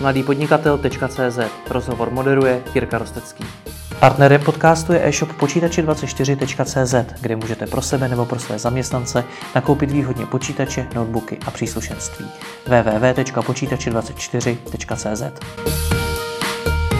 mladýpodnikatel.cz Rozhovor moderuje Jirka Rostecký. Partnerem podcastu je e-shop počítači24.cz, kde můžete pro sebe nebo pro své zaměstnance nakoupit výhodně počítače, notebooky a příslušenství. www.počítači24.cz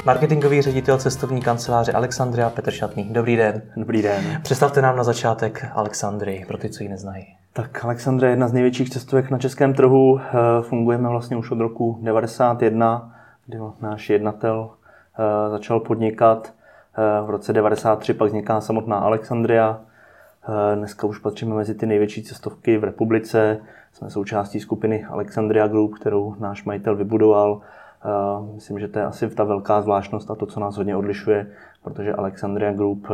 Marketingový ředitel cestovní kanceláře Alexandria Petr Šatný. Dobrý den. Dobrý den. Představte nám na začátek Alexandrii, pro ty, co ji neznají. Tak Alexandria je jedna z největších cestovek na českém trhu. Eh, fungujeme vlastně už od roku 91, kdy náš jednatel eh, začal podnikat. Eh, v roce 93 pak vzniká samotná Alexandria. Dneska už patříme mezi ty největší cestovky v republice. Jsme součástí skupiny Alexandria Group, kterou náš majitel vybudoval. Myslím, že to je asi ta velká zvláštnost a to, co nás hodně odlišuje, protože Alexandria Group,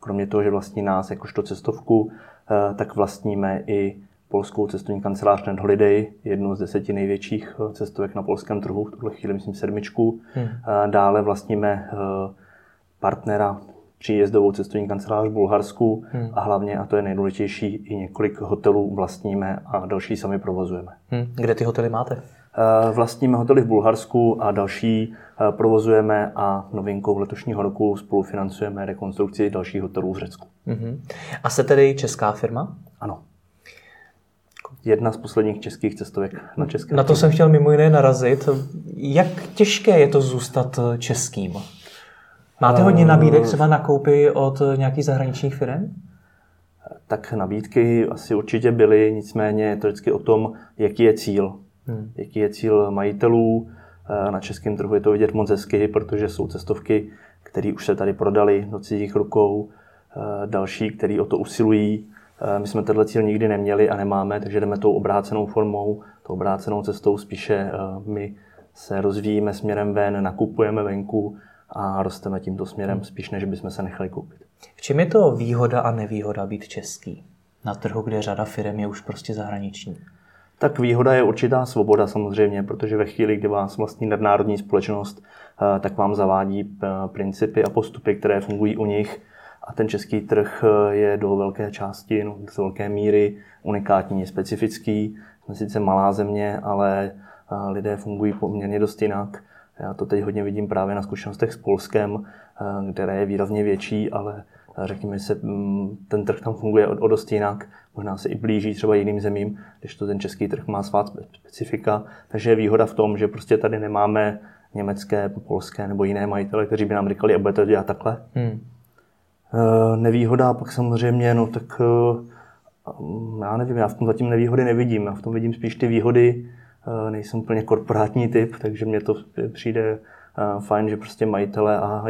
kromě toho, že vlastní nás jakožto cestovku, Eh, tak vlastníme i polskou cestovní kancelář Net Holiday, jednu z deseti největších eh, cestovek na polském trhu, v tuhle chvíli myslím sedmičku. Hmm. Eh, dále vlastníme partnera příjezdovou cestovní kancelář v Bulharsku hmm. a hlavně, a to je nejdůležitější, i několik hotelů vlastníme a další sami provozujeme. Hmm. Kde ty hotely máte? Vlastníme hotely v Bulharsku a další provozujeme a novinkou letošního roku spolufinancujeme rekonstrukci dalších hotelů v Řecku. Uh-huh. A jste tedy česká firma? Ano. Jedna z posledních českých cestovek na české. Na to jsem chtěl mimo jiné narazit. Jak těžké je to zůstat českým? Máte hodně eh, nabídek třeba na koupy od nějakých zahraničních firm? Tak nabídky asi určitě byly, nicméně je to vždycky o tom, jaký je cíl. Hmm. Jaký je cíl majitelů. Eh, na českém trhu je to vidět moc hezky, protože jsou cestovky, které už se tady prodaly do cizích rukou Eh, další, který o to usilují. Eh, my jsme tenhle cíl nikdy neměli a nemáme, takže jdeme tou obrácenou formou, tou obrácenou cestou. Spíše my se rozvíjíme směrem ven, nakupujeme venku a rosteme tímto směrem, spíš než bychom se nechali koupit. V čem je to výhoda a nevýhoda být český na trhu, kde řada firm je už prostě zahraniční? Tak výhoda je určitá svoboda samozřejmě, protože ve chvíli, kdy vás vlastní nadnárodní společnost, tak vám zavádí principy a postupy, které fungují u nich a ten český trh eh, je do velké části, no, do velké míry unikátní, specifický. Jsme sice malá země, ale eh, lidé fungují poměrně dost jinak. Já to teď hodně vidím právě na zkušenostech s Polskem, eh, které je výrazně větší, ale řekněme se, mm, ten trh tam funguje o, dost jinak. Možná se i blíží třeba jiným zemím, když to ten český trh má svá specifika. Takže je výhoda v tom, že prostě tady nemáme německé, polské nebo jiné majitele, kteří by nám říkali, a bude to dělat takhle. Hmm. Eh, nevýhoda pak samozřejmě, no tak eh, já nevím, já v tom zatím nevýhody nevidím. Já v tom vidím spíš ty výhody. Eh, nejsem úplně korporátní typ, takže mně to přijde fajn, že prostě majitele a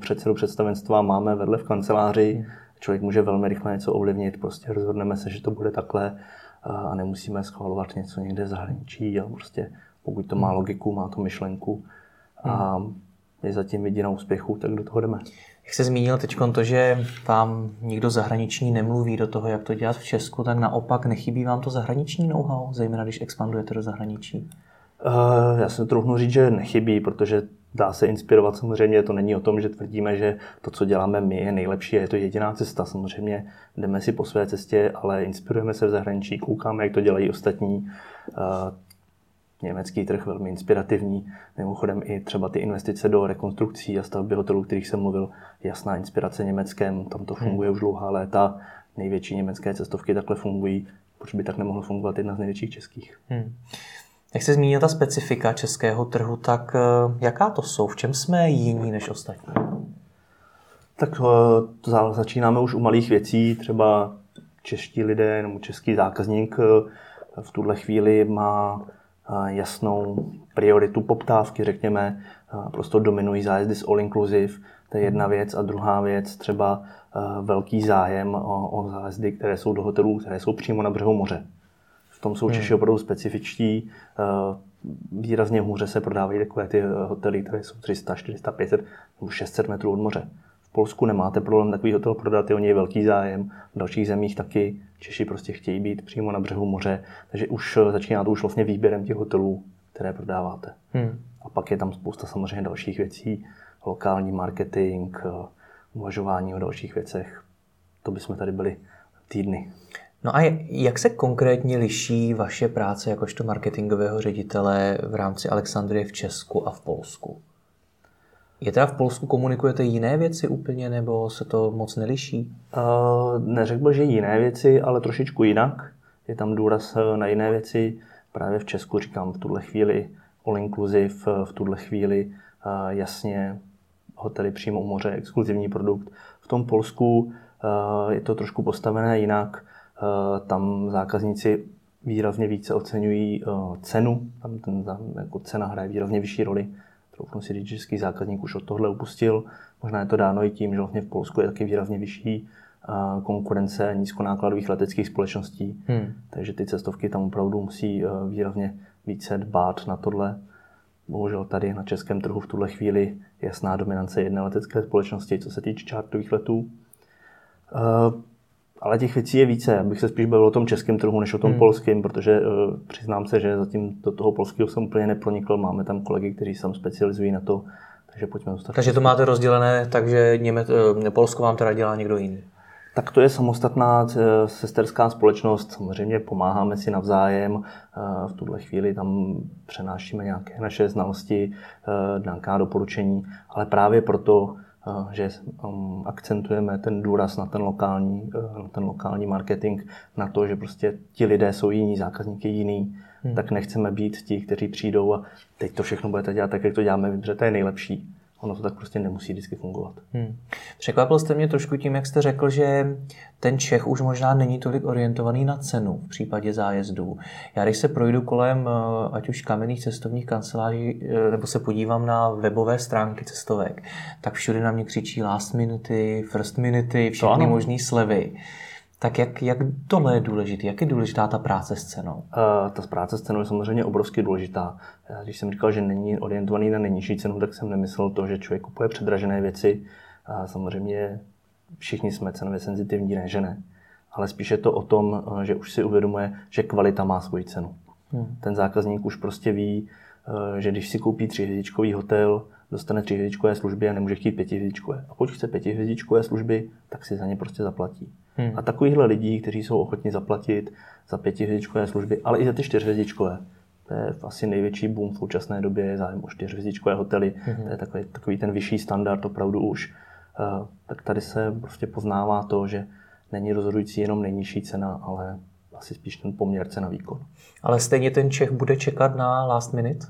předsedu představenstva máme vedle v kanceláři. Člověk může velmi rychle něco ovlivnit, prostě rozhodneme se, že to bude takhle a nemusíme schvalovat něco někde v zahraničí. A prostě pokud to má logiku, má to myšlenku a je zatím na úspěchu, tak do toho jdeme. Jak jsi zmínil teď to, že vám nikdo zahraniční nemluví do toho, jak to dělat v Česku, tak naopak nechybí vám to zahraniční know-how, zejména když expandujete do zahraničí? Uh, já se trochu říct, že nechybí, protože dá se inspirovat samozřejmě. To není o tom, že tvrdíme, že to, co děláme my, je nejlepší a je to jediná cesta. Samozřejmě jdeme si po své cestě, ale inspirujeme se v zahraničí, koukáme, jak to dělají ostatní. Uh, německý trh velmi inspirativní. Mimochodem i třeba ty investice do rekonstrukcí a stavby hotelů, o kterých jsem mluvil, jasná inspirace německém, tam to funguje hmm. už dlouhá léta. Největší německé cestovky takhle fungují, proč by tak nemohlo fungovat jedna z největších českých. Hmm. Jak se zmínil ta specifika českého trhu, tak eh, jaká to jsou? V čem jsme jiní než ostatní? Tak eh, to začínáme už u malých věcí, třeba čeští lidé nebo český zákazník eh, v tuhle chvíli má jasnou prioritu poptávky, řekněme, prostě dominují zájezdy s all inclusive, to je jedna věc. A druhá věc, třeba velký zájem o, o zájezdy, které jsou do hotelů, které jsou přímo na břehu moře. V tom jsou Češi hmm. opravdu specifičtí. Výrazně hůře se prodávají takové ty hotely, které jsou 300, 400, 500 nebo 600 metrů od moře. Polsku nemáte problém takový hotel prodat, je o něj velký zájem, v dalších zemích taky. Češi prostě chtějí být přímo na břehu moře, takže už eh, začíná to už vlastně výběrem těch hotelů, které prodáváte. Hmm. A pak je tam spousta samozřejmě dalších věcí, lokální marketing, eh, uvažování o dalších věcech. To bychom tady byli týdny. No a jak se konkrétně liší vaše práce jakožto marketingového ředitele v rámci Alexandrie v Česku a v Polsku? Je teda v Polsku komunikujete jiné věci úplně, nebo se to moc neliší? Uh, neřekl bych, že jiné věci, ale trošičku jinak. Je tam důraz eh, na jiné věci. Právě v Česku říkám v tuhle chvíli all inclusive, v tuhle chvíli uh, jasně hotely přímo u moře, exkluzivní produkt. V tom Polsku uh, je to trošku postavené jinak. Tam zákazníci výrazně více oceňují cenu, tam ten, jako cena hraje výrazně vyšší roli troufnu si říct, že český zákazník už od tohle upustil. Možná je to dáno i tím, že vlastně v Polsku je taky výrazně vyšší konkurence nízkonákladových leteckých společností, hmm. takže ty cestovky tam opravdu musí výrazně více dbát na tohle. Bohužel tady na českém trhu v tuhle chvíli je jasná dominance jedné letecké společnosti, co se týče čártových letů. Ale těch věcí je více. Abych se spíš bavil o tom českém trhu, než o tom hmm. polském, protože uh, přiznám se, že zatím do toho polského jsem úplně nepronikl. Máme tam kolegy, kteří se specializují na to, takže pojďme dostat. Takže to máte rozdělené, takže Němec, uh, Polsko vám teda dělá někdo jiný. Tak to je samostatná eh, sesterská společnost. Samozřejmě pomáháme si navzájem. V tuhle chvíli tam přenášíme nějaké naše znalosti, nějaká doporučení, ale právě proto že um, akcentujeme ten důraz na ten lokální, eh, na ten lokální marketing, na to, že prostě ti lidé jsou jiní, zákazníky jiný, hmm. tak nechceme být ti, kteří přijdou a teď to všechno budete dělat tak, jak to děláme, protože to je nejlepší ono to tak prostě nemusí vždycky fungovat. Hmm. Překvapil jste mě trošku tím, jak jste řekl, že ten Čech už možná není tolik orientovaný na cenu v případě zájezdů. Já když se projdu kolem eh, ať už kamenných cestovních kanceláří, eh, nebo se podívám na webové stránky cestovek, tak všude na mě křičí last minuty, first minuty, všechny možné slevy. Tak jak, jak tohle je důležité? Jak je důležitá ta práce s cenou? Uh, ta práce s cenou je samozřejmě obrovsky důležitá. Když jsem říkal, že není orientovaný na nejnižší cenu, tak jsem nemyslel to, že člověk kupuje předražené věci. A samozřejmě všichni jsme cenově senzitivní, ne že ne. Ale spíše to o tom, eh, že už si uvědomuje, že kvalita má svoji cenu. Hmm. Ten zákazník už prostě ví, eh, že když si koupí třihvězdičkový hotel, dostane třihvězdičkové služby a nemůže chtít pětihvězdičkové. A pokud chce pětihvězdičkové služby, tak si za ně prostě zaplatí. Hmm. A takovýchhle lidí, kteří jsou ochotni zaplatit za pětihvězdičkové služby, ale i za ty čtyřhvězdičkové, to je asi největší boom v současné době, je zájem o čtyřhvězdičkové hotely, hmm. to je takový, takový ten vyšší standard opravdu už. Uh, tak tady se prostě poznává to, že není rozhodující jenom nejnižší cena, ale asi spíš ten poměr cena výkon. Ale stejně ten Čech bude čekat na last minute?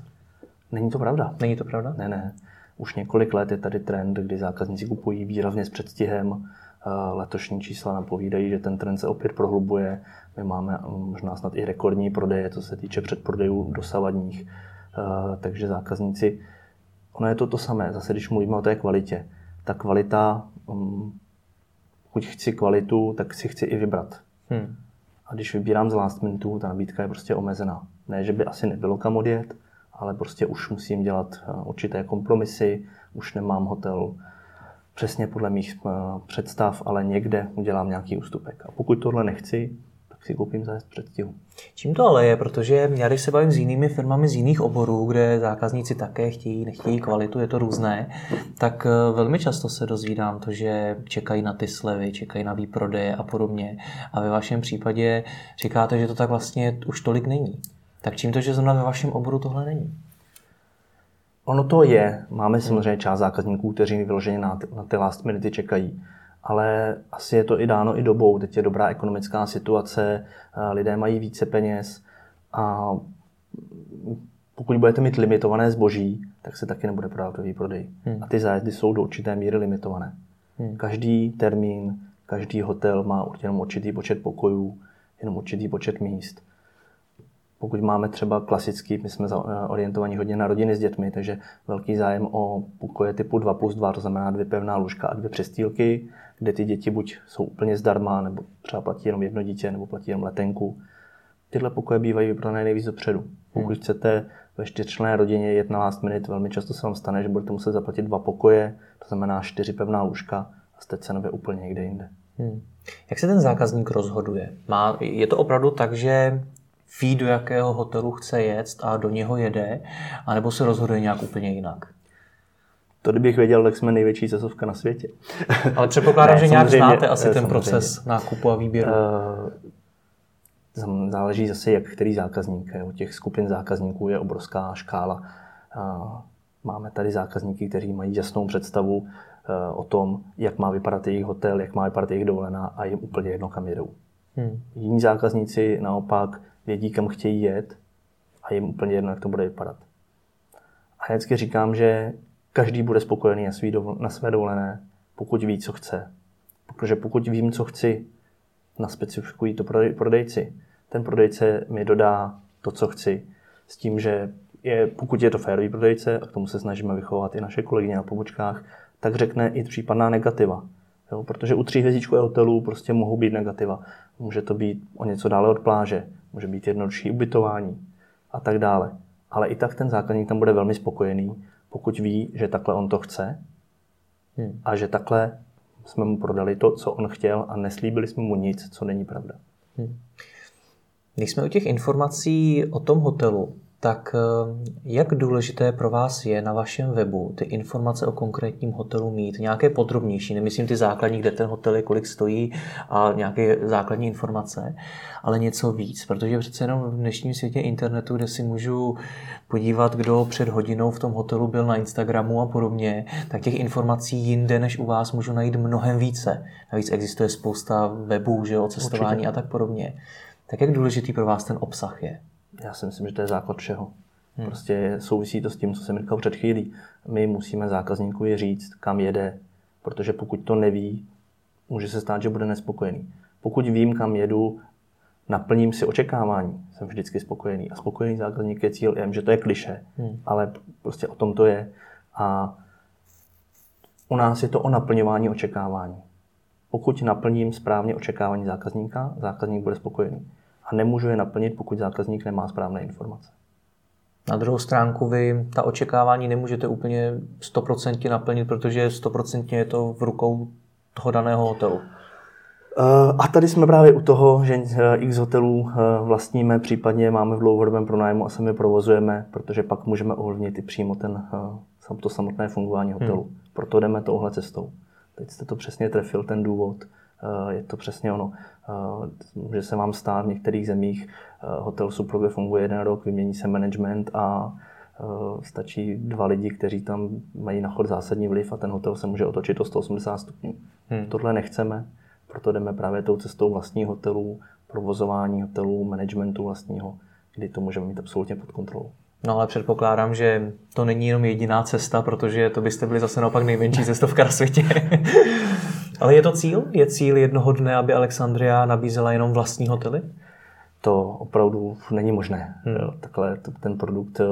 Není to pravda. Není to pravda? Ne, ne. Už několik let je tady trend, kdy zákazníci kupují výrazně s předstihem. Eh, letošní čísla napovídají, že ten trend se opět prohlubuje. My máme mm, možná snad i rekordní prodeje, co se týče předprodejů dosavadních. Eh, takže zákazníci, ono je to to samé. Zase, když mluvíme o té kvalitě, ta kvalita, mm, pokud chci kvalitu, tak si chci i vybrat. Hmm. A když vybírám z last minutu, ta nabídka je prostě omezená. Ne, že by asi nebylo kam odjet, ale prostě už musím dělat eh, určité kompromisy, už nemám hotel přesně podle mých eh, představ, ale někde udělám nějaký ústupek. A pokud tohle nechci, tak si koupím zájezd předstihu. Čím to ale je? Protože já když se bavím s jinými firmami z jiných oborů, kde zákazníci také chtějí, nechtějí kvalitu, je to různé, tak eh, velmi často se dozvídám to, že čekají na ty slevy, čekají na výprodeje a podobně. A ve vašem případě říkáte, že to tak vlastně už tolik není. Tak čím to, že zrovna ve vašem oboru tohle není? Ono to je. Máme samozřejmě část zákazníků, kteří vyloženě na ty, na ty last minuty čekají. Ale asi je to i dáno i dobou. Teď je dobrá ekonomická situace, lidé mají více peněz a pokud budete mít limitované zboží, tak se taky nebude prodávat ve výprodej. Hmm. A ty zájezdy jsou do určité míry limitované. Hmm. Každý termín, každý hotel má jenom určitý počet pokojů, jenom určitý počet míst pokud máme třeba klasický, my jsme eh, orientovaní hodně na rodiny s dětmi, takže velký zájem o pokoje typu 2 plus 2, to znamená dvě pevná lůžka a dvě přestýlky, kde ty děti buď jsou úplně zdarma, nebo třeba platí jenom jedno dítě, nebo platí jenom letenku. Tyhle pokoje bývají vyprodané nejvíc dopředu. Pokud hmm. chcete ve čtyřčlenné rodině jet na last minute, velmi často se vám stane, že budete muset zaplatit dva pokoje, to znamená čtyři pevná lůžka a jste cenově úplně někde jinde. Hmm. Jak se ten zákazník rozhoduje? Má, je to opravdu tak, že ví, do jakého hotelu chce jet a do něho jede, anebo se rozhoduje nějak úplně jinak? To kdybych věděl, tak jsme největší cestovka na světě. Ale předpokládám, že nějak znáte asi ten proces nákupu a výběru. Uh, záleží zase, jak který zákazník. U těch skupin zákazníků je obrovská škála. Máme tady zákazníky, kteří mají jasnou představu eh, o tom, jak má vypadat jejich hotel, jak má vypadat jejich dovolená a jim úplně jedno, kam jedou. Hmm. Jiní zákazníci naopak vědí, kam chtějí jet a jim úplně jedno, jak to bude vypadat. A já vždycky říkám, že každý bude spokojený na, svý dovol, na své dovolené, pokud ví, co chce. Protože pokud vím, co chci, naspecifikují to prodejci. Ten prodejce mi dodá to, co chci, s tím, že je, pokud je to férový prodejce, a k tomu se snažíme vychovat i naše kolegyně na pobočkách, tak řekne i případná negativa. Jo, protože u tří hvězdičkové hotelů prostě mohou být negativa. Může to být o něco dále od pláže, může být jednodušší ubytování a tak dále. Ale i tak ten zákazník tam bude velmi spokojený, pokud ví, že takhle on to chce hmm. a že takhle jsme mu prodali to, co on chtěl a neslíbili jsme mu nic, co není pravda. Hmm. Když jsme u těch informací o tom hotelu, tak eh, jak důležité pro vás je na vašem webu ty informace o konkrétním hotelu mít? Nějaké podrobnější, nemyslím ty základní, kde ten hotel je, kolik stojí a nějaké základní informace, ale něco víc, protože přece jenom v dnešním světě internetu, kde si můžu podívat, kdo před hodinou v tom hotelu byl na Instagramu a podobně, tak těch informací jinde než u vás můžu najít mnohem více. Navíc existuje spousta webů, že o cestování Určitě. a tak podobně. Tak jak důležitý pro vás ten obsah je? Já si myslím, že to je základ všeho. Hmm. Prostě souvisí to s tím, co jsem říkal před chvílí. My musíme zákazníkovi říct, kam jede, protože pokud to neví, může se stát, že bude nespokojený. Pokud vím, kam jedu, naplním si očekávání, jsem vždycky spokojený. A spokojený zákazník je cíl, já vím, že to je kliše, hmm. ale prostě o tom to je. A u nás je to o naplňování očekávání. Pokud naplním správně očekávání zákazníka, zákazník bude spokojený a nemůžu je naplnit, pokud zákazník nemá správné informace. Na druhou stránku vy ta očekávání nemůžete úplně 100% naplnit, protože 100% je to v rukou toho daného hotelu. Eh, a tady jsme právě u toho, že eh, x hotelů eh, vlastníme, případně máme v dlouhodobém pronájmu a sami provozujeme, protože pak můžeme ovlivnit i přímo ten, to samotné fungování hotelu. Hmm. Proto jdeme touhle cestou. Teď jste to přesně trefil, ten důvod. Je to přesně ono. Může se vám stát v některých zemích, hotel suprově funguje jeden rok, vymění se management a stačí dva lidi, kteří tam mají na chod zásadní vliv a ten hotel se může otočit o 180 stupňů. Hmm. Tohle nechceme, proto jdeme právě tou cestou vlastních hotelů, provozování hotelů, managementu vlastního, kdy to můžeme mít absolutně pod kontrolou. No ale předpokládám, že to není jenom jediná cesta, protože to byste byli zase naopak nejmenší cestovka na světě. ale je to cíl? Je cíl jednoho dne, aby Alexandria nabízela jenom vlastní hotely? To opravdu není možné. Hmm. Jo, takhle ten produkt, eh,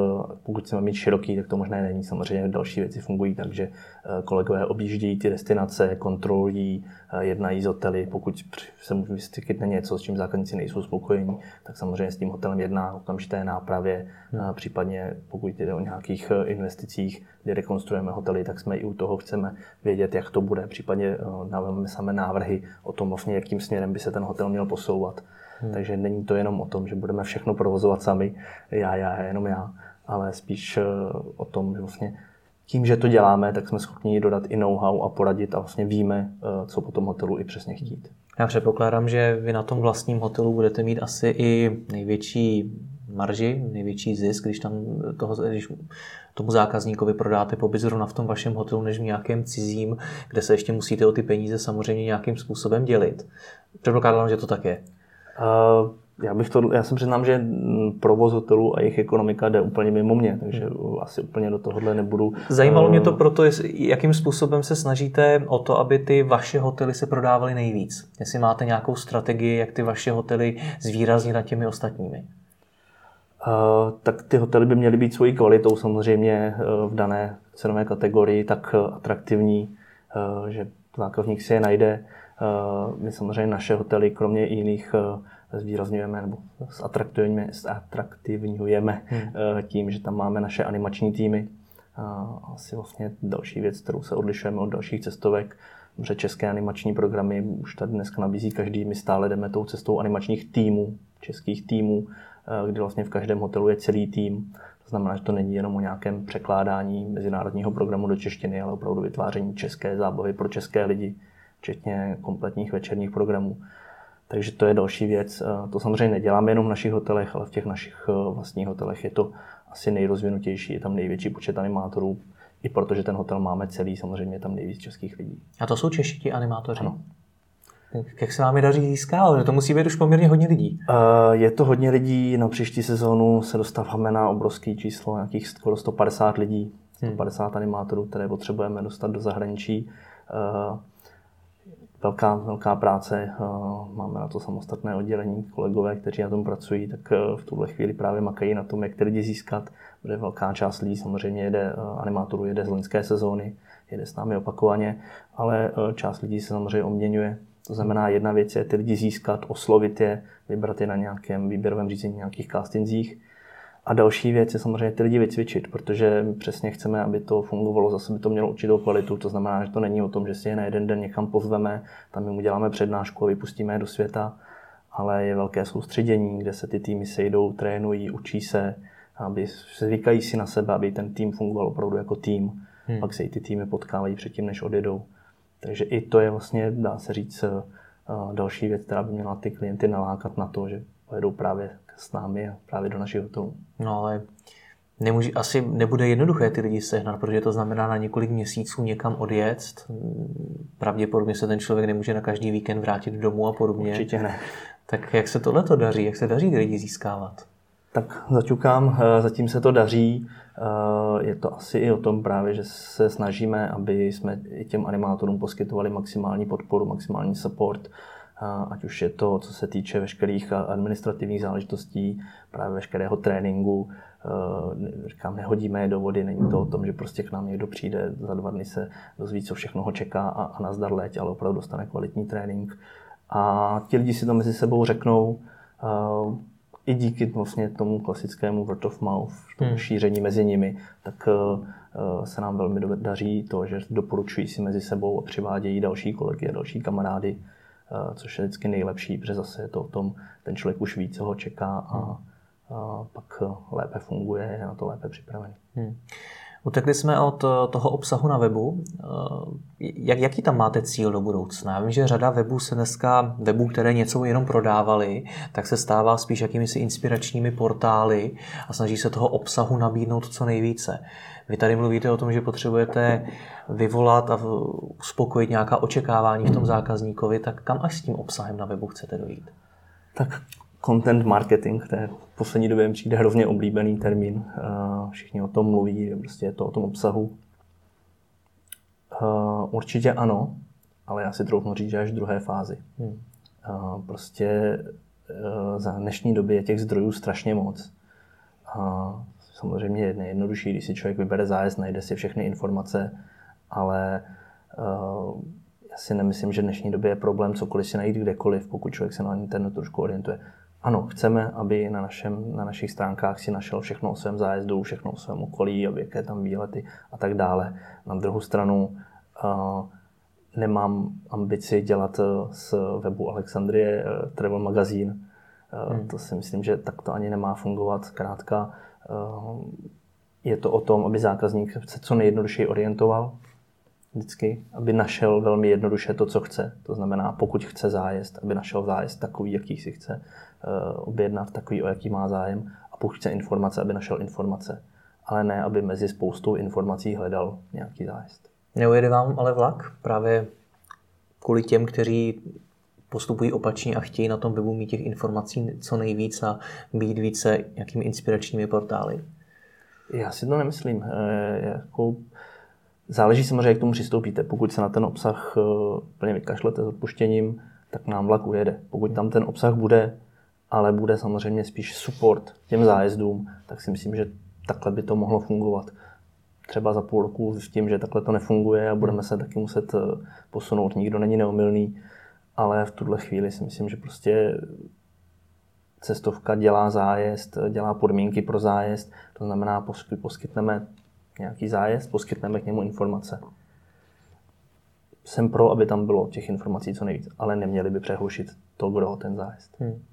pokud chceme mít široký, tak to možné není. Samozřejmě další věci fungují tak, že eh, kolegové objíždějí ty destinace, kontrolují, eh, jednají z hotely. Pokud se vyskytne něco, s čím zákazníci nejsou spokojení, tak samozřejmě s tím hotelem jedná okamžité nápravě. Hmm. Případně pokud jde o nějakých investicích, kdy rekonstruujeme hotely, tak jsme i u toho chceme vědět, jak to bude. Případně dáváme samé návrhy o tom, vlastně, jakým směrem by se ten hotel měl posouvat. Hmm. Takže není to jenom o tom, že budeme všechno provozovat sami, já, já, jenom já, ale spíš eh, o tom, že vlastně tím, že to děláme, tak jsme schopni dodat i know-how a poradit a vlastně víme, eh, co po tom hotelu i přesně chtít. Já předpokládám, že vy na tom vlastním hotelu budete mít asi i největší marži, největší zisk, když tam toho, když tomu zákazníkovi prodáte pobyt zrovna v tom vašem hotelu, než v nějakém cizím, kde se ještě musíte o ty peníze samozřejmě nějakým způsobem dělit. Předpokládám, že to tak je. Já, bych to, já jsem přiznám, že provoz hotelů a jejich ekonomika jde úplně mimo mě, takže asi úplně do tohohle nebudu. Zajímalo mě to eh, proto, jakým způsobem se snažíte o to, aby ty vaše hotely se prodávaly nejvíc. Jestli máte nějakou strategii, jak ty vaše hotely zvýraznit nad těmi ostatními. Uh, tak ty hotely by měly být svojí kvalitou samozřejmě uh, v dané cenové kategorii tak uh, atraktivní, že zákazník si je najde. Eh, my samozřejmě naše hotely, kromě jiných, eh, zvýrazňujeme nebo zatraktivňujeme, zatraktivňujeme hmm. Eh, tím, že tam máme naše animační týmy. Asi vlastně další věc, kterou se odlišujeme od dalších cestovek, že české animační programy už tady dneska nabízí každý. My stále jdeme tou cestou animačních týmů, českých týmů, kdy vlastně v každém hotelu je celý tým. To znamená, že to není jenom o nějakém překládání mezinárodního programu do češtiny, ale opravdu vytváření české zábavy pro české lidi včetně kompletních večerních programů. Takže to je další věc. Eh, to samozřejmě neděláme jenom v našich hotelech, ale v těch našich eh, vlastních hotelech je to asi nejrozvinutější, je tam největší počet animátorů, i protože ten hotel máme celý, samozřejmě je tam nejvíc českých lidí. A to jsou Češi ti animátoři? Ano. Jak se vám je daří získávat? To musí být už poměrně hodně lidí. Uh, je to hodně lidí. Na příští sezónu se dostáváme na obrovský číslo, nějakých skoro 150 lidí, 150 hmm. animátorů, které potřebujeme dostat do zahraničí. Velká, velká práce, uh, máme na to samostatné oddělení, kolegové, kteří na tom pracují, tak uh, v tuhle chvíli právě makají na tom, jak ty lidi získat, protože velká část lidí samozřejmě jede, uh, animátorů jede z loňské sezóny, jede s námi opakovaně, ale část lidí se samozřejmě obměňuje. To znamená, jedna věc je ty lidi získat, oslovit je, vybrat je na nějakém výběrovém řízení, nějakých castingzích. A další věc je samozřejmě ty lidi vycvičit, protože přesně chceme, aby to fungovalo, zase by to mělo určitou kvalitu. To znamená, že to není o tom, že si je na jeden den někam pozveme, tam jim uděláme přednášku a vypustíme je do světa, ale je velké soustředění, kde se ty týmy sejdou, trénují, učí se, aby se zvykají si na sebe, aby ten tým fungoval opravdu jako tým. Hmm. Pak se i ty týmy potkávají předtím, než odjedou. Takže i to je vlastně, dá se říct, eh, další věc, která by měla ty klienty nalákat na to, že pojedou právě s námi a právě do našich hotelů. No ale nemůže, asi nebude jednoduché ty lidi sehnat, protože to znamená na několik měsíců někam odjet. Pravděpodobně se ten člověk nemůže na každý víkend vrátit domů a podobně. Určitě ne. Tak jak se tohle to daří? Jak se daří ty lidi získávat? Tak zaťukám, eh, zatím se to daří. Eh, je to asi i o tom právě, že se snažíme, aby jsme i těm animátorům poskytovali maximální podporu, maximální support, ať už je to, co se týče veškerých administrativních záležitostí, právě veškerého tréninku. Říkám, nehodíme je do vody, není to o tom, že prostě k nám někdo přijde, za dva dny se dozví, co všechno ho čeká a, a nazdar leť, ale opravdu dostane kvalitní trénink. A ti lidi si to mezi sebou řeknou, i díky vlastně tomu klasickému word of mouth, tomu hmm. šíření mezi nimi, tak uh, se nám velmi daří to, že doporučují si mezi sebou a přivádějí další kolegy a další kamarády, což je vždycky nejlepší, protože zase je to o tom, ten člověk už ví, co ho čeká a, a pak lépe funguje, je na to lépe připravený. Hmm. Utekli jsme od eh, toho obsahu na webu. Eh, jak, jaký tam máte cíl do budoucna? Já vím, že řada webů se dneska, webů, které něco jenom prodávali, tak se stává spíš jakýmisi inspiračními portály a snaží se toho obsahu nabídnout co nejvíce. Vy tady mluvíte o tom, že potřebujete vyvolat a uspokojit nějaká očekávání v tom zákazníkovi, tak kam až s tím obsahem na webu chcete dojít? Tak content marketing, to je v poslední době mi přijde hrozně oblíbený termín. Všichni o tom mluví, prostě je to o tom obsahu. Určitě ano, ale já si troufnu říct, že až v druhé fázi. Hmm. Prostě e, za dnešní doby je těch zdrojů strašně moc. Samozřejmě je nejjednodušší, když si člověk vybere zájezd, najde si všechny informace, ale já si nemyslím, že v dnešní době je problém cokoliv si najít kdekoliv, pokud člověk se na internetu trošku orientuje. Ano, chceme, aby na, našem, na našich stránkách si našel všechno o svém zájezdu, všechno o svém okolí, aby jaké tam výlety a tak dále. Na druhou stranu uh, nemám ambici dělat eh, z webu Alexandrie uh, travel magazín. Uh, hmm. To si myslím, že tak to ani nemá fungovat. Zkrátka uh, je to o tom, aby zákazník se co nejjednodušeji orientoval, vždycky, aby našel velmi jednoduše to, co chce. To znamená, pokud chce zájezd, aby našel zájezd takový, jaký si chce uh, objednat, takový, o jaký má zájem. A pokud chce informace, aby našel informace. Ale ne, aby mezi spoustou informací hledal nějaký zájezd. Neujede vám ale vlak právě kvůli těm, kteří postupují opačně a chtějí na tom webu mít těch informací co nejvíc a být více nějakými inspiračními portály? Já si to nemyslím. E, jako Záleží samozřejmě, jak k tomu přistoupíte. Pokud se na ten obsah eh, plně vykašlete s odpuštěním, tak nám vlak ujede. Pokud tam ten obsah bude, ale bude samozřejmě spíš support těm zájezdům, tak si myslím, že takhle by to mohlo fungovat. Třeba za půl roku s tím, že takhle to nefunguje a budeme se taky muset eh, posunout. Nikdo není neomylný, ale v tuhle chvíli si myslím, že prostě cestovka dělá zájezd, dělá podmínky pro zájezd, to znamená poskytneme nějaký zájezd, poskytneme k němu informace. Jsem pro, aby tam bylo těch informací co nejvíc, ale neměli by přehlušit to, kdo ten zájezd. Hmm.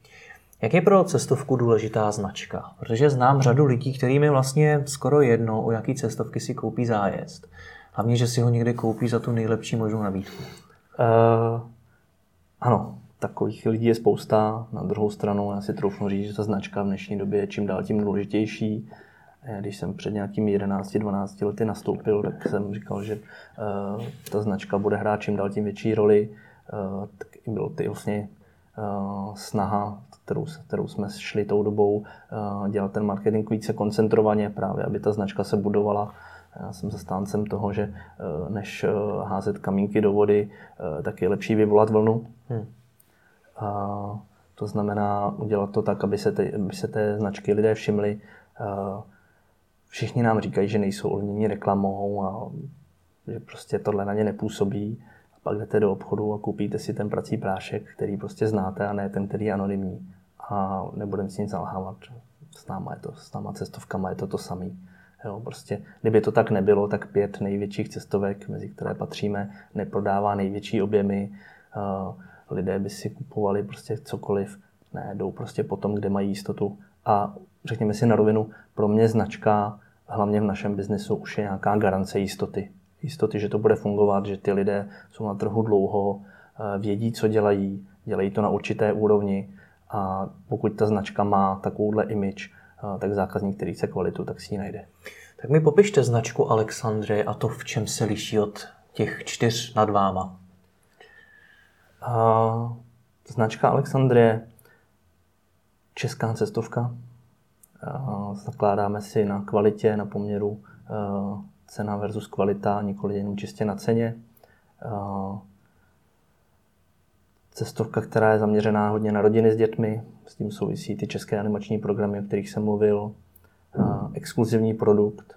Jak je pro cestovku důležitá značka? Protože znám řadu lidí, kterým je vlastně skoro jedno, o jaký cestovky si koupí zájezd. Hlavně, že si ho někde koupí za tu nejlepší možnou nabídku. Uh, ano, takových lidí je spousta. Na druhou stranu já si troufnu říct, že ta značka v dnešní době je čím dál tím důležitější. Když jsem před nějakými 11-12 lety nastoupil, tak jsem říkal, že uh, ta značka bude hrát čím dál tím větší roli. Uh, tak bylo ty vlastně uh, snaha, kterou, kterou jsme šli tou dobou, dělat ten marketing více koncentrovaně, právě aby ta značka se budovala já jsem zastáncem toho, že než házet kamínky do vody, tak je lepší vyvolat vlnu. Hmm. A to znamená udělat to tak, aby se, te, aby se té značky lidé všimli. Všichni nám říkají, že nejsou ovlivněni reklamou a že prostě tohle na ně nepůsobí. A pak jdete do obchodu a koupíte si ten prací prášek, který prostě znáte a ne ten, který je anonymní. A nebudeme si nic zalhávat. S náma, je to, s náma cestovkama je to to samé. Jo, prostě, kdyby to tak nebylo, tak pět největších cestovek, mezi které patříme, neprodává největší objemy. Uh, lidé by si kupovali prostě cokoliv. Ne, jdou prostě potom, kde mají jistotu. A řekněme si na rovinu, pro mě značka, hlavně v našem biznesu, už je nějaká garance jistoty. Jistoty, že to bude fungovat, že ty lidé jsou na trhu dlouho, eh, vědí, co dělají, dělají to na určité úrovni a pokud ta značka má takovouhle image, eh, tak zákazník, který chce kvalitu, tak si ji najde. Tak mi popište značku Alexandry a to, v čem se liší od těch čtyř nad váma. A značka Alexandrie, česká cestovka. A zakládáme si na kvalitě, na poměru cena versus kvalita, nikoli jenom čistě na ceně. Cestovka, která je zaměřená hodně na rodiny s dětmi, s tím souvisí ty české animační programy, o kterých jsem mluvil, exkluzivní produkt,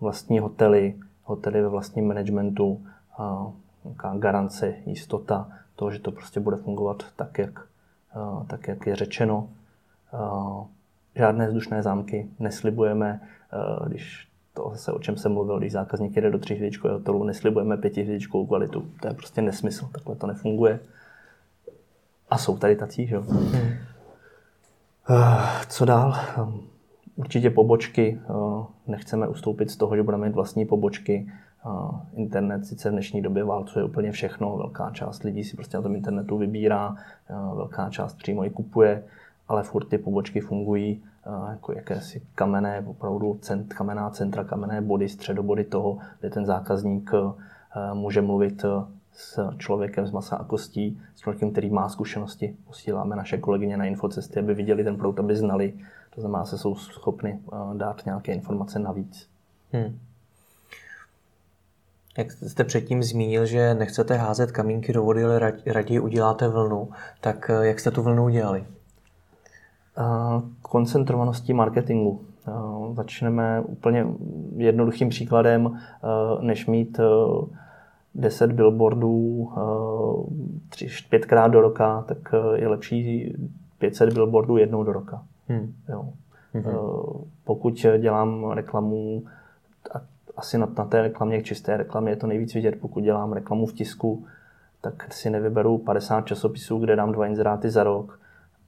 vlastní hotely, hotely ve vlastním managementu, garance, jistota, to, že to prostě bude fungovat tak, jak, eh, tak, jak je řečeno. Eh, žádné vzdušné zámky neslibujeme, eh, když to zase o čem jsem mluvil, když zákazník jede do tříhvězdičkového hotelu, neslibujeme pětihvězdičkovou kvalitu. To je prostě nesmysl, takhle to nefunguje. A jsou tady tací, že jo. Hmm. Co dál? Určitě pobočky. Nechceme ustoupit z toho, že budeme mít vlastní pobočky. Internet sice v dnešní době válcuje úplně všechno, velká část lidí si prostě na tom internetu vybírá, velká část přímo i kupuje, ale furt ty pobočky fungují jako jakési kamenné, opravdu cent, kamenná centra, kamenné body, středobody toho, kde ten zákazník může mluvit s člověkem z masa a kostí, s člověkem, který má zkušenosti. Posíláme naše kolegyně na infocesty, aby viděli ten produkt, aby znali. To znamená, že jsou schopni dát nějaké informace navíc. Hmm. Jak jste předtím zmínil, že nechcete házet kamínky do vody, ale raději uděláte vlnu, tak eh, jak jste tu vlnu udělali? Koncentrovaností marketingu. Začneme úplně jednoduchým příkladem, než mít 10 billboardů tři, pětkrát do roka, tak je lepší 500 billboardů jednou do roka. Hmm. Jo. Hmm. Pokud dělám reklamu asi na, na té reklamě, čisté reklamě je to nejvíc vidět. Pokud dělám reklamu v tisku, tak si nevyberu 50 časopisů, kde dám dva inzeráty za rok,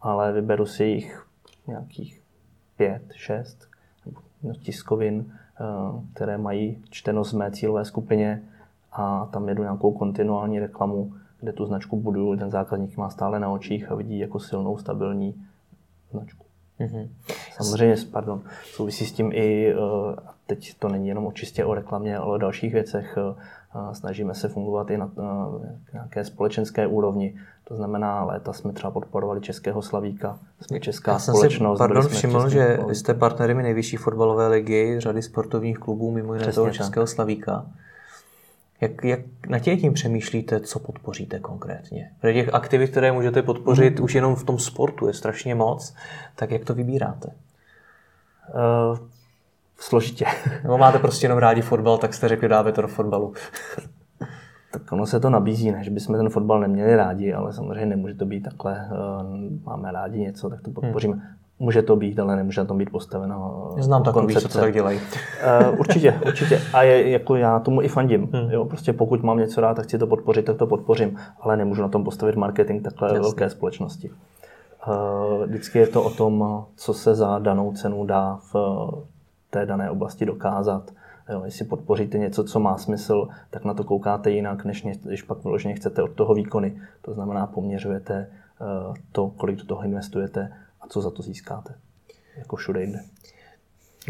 ale vyberu si jich nějakých pět, šest no, tiskovin, eh, které mají čtenost v mé cílové skupině a tam jedu nějakou kontinuální reklamu, kde tu značku buduju, ten zákazník má stále na očích a vidí jako silnou, stabilní značku. Mm-hmm. Samozřejmě, pardon, souvisí s tím i, eh, teď to není jenom čistě o reklamě, ale o dalších věcech. Eh, snažíme se fungovat i na nějaké společenské úrovni. To znamená, léta jsme třeba podporovali Českého Slavíka, jsme česká Já jsem společnost. Si, pardon, všiml, že vy jste partnery nejvyšší fotbalové ligy, řady sportovních klubů, mimo jiné toho Českého Slavíka. Jak, jak na tě tím přemýšlíte, co podpoříte konkrétně? Protože těch aktivit, které můžete podpořit mm. už jenom v tom sportu, je strašně moc. Tak jak to vybíráte? Složitě. Nebo máte prostě jenom rádi fotbal, tak jste řekli, dáme to do fotbalu. tak ono se to nabízí, ne, že bychom ten fotbal neměli rádi, ale samozřejmě nemůže to být takhle, uh, máme rádi něco, tak to podpoříme. Hmm. Může to být, ale nemůže na tom být postaveno. Znám takový, co to tak dělají. Uh, určitě, určitě. A je, jako já tomu i fandím. Hmm. Jo, prostě pokud mám něco rád, tak chci to podpořit, tak to podpořím. Ale nemůžu na tom postavit marketing takhle Jasně. velké společnosti. Uh, vždycky je to o tom, co se za danou cenu dá v té dané oblasti dokázat. Jo, jestli podpoříte něco, co má smysl, tak na to koukáte jinak, než když pak vyloženě chcete od toho výkony. To znamená, poměřujete to, kolik do toho investujete a co za to získáte. Jako všude jinde.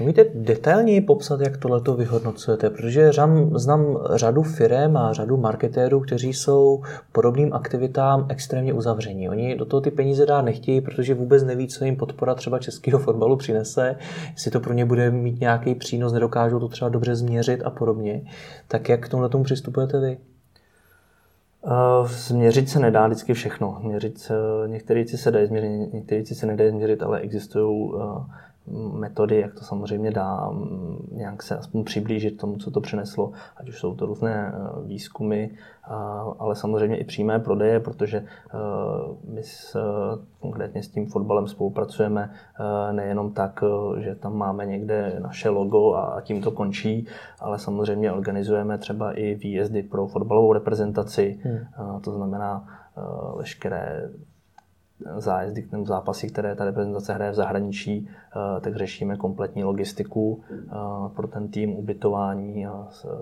Můžete detailněji popsat, jak tohleto vyhodnocujete? Protože řam, znám řadu firm a řadu marketérů, kteří jsou podobným aktivitám extrémně uzavření. Oni do toho ty peníze dát nechtějí, protože vůbec neví, co jim podpora třeba českého fotbalu přinese, jestli to pro ně bude mít nějaký přínos, nedokážou to třeba dobře změřit a podobně. Tak jak k tomu tomu přistupujete vy? Uh, změřit se nedá vždycky všechno. Měřit některé věci se dají změřit, některé věci se nedají změřit, ale existují uh, metody, jak to samozřejmě dá mm, nějak se aspoň přiblížit tomu, co to přineslo, ať už jsou to různé eh, výzkumy, ale samozřejmě i přímé prodeje, protože eh, my s, konkrétně s tím fotbalem spolupracujeme eh, nejenom tak, že tam máme někde naše logo a tím to končí, ale samozřejmě organizujeme třeba i výjezdy pro fotbalovou reprezentaci, hmm. to znamená veškeré zájezdy, k těm zápasy, které ta reprezentace hraje v zahraničí, eh, tak řešíme kompletní logistiku eh, pro ten tým, ubytování,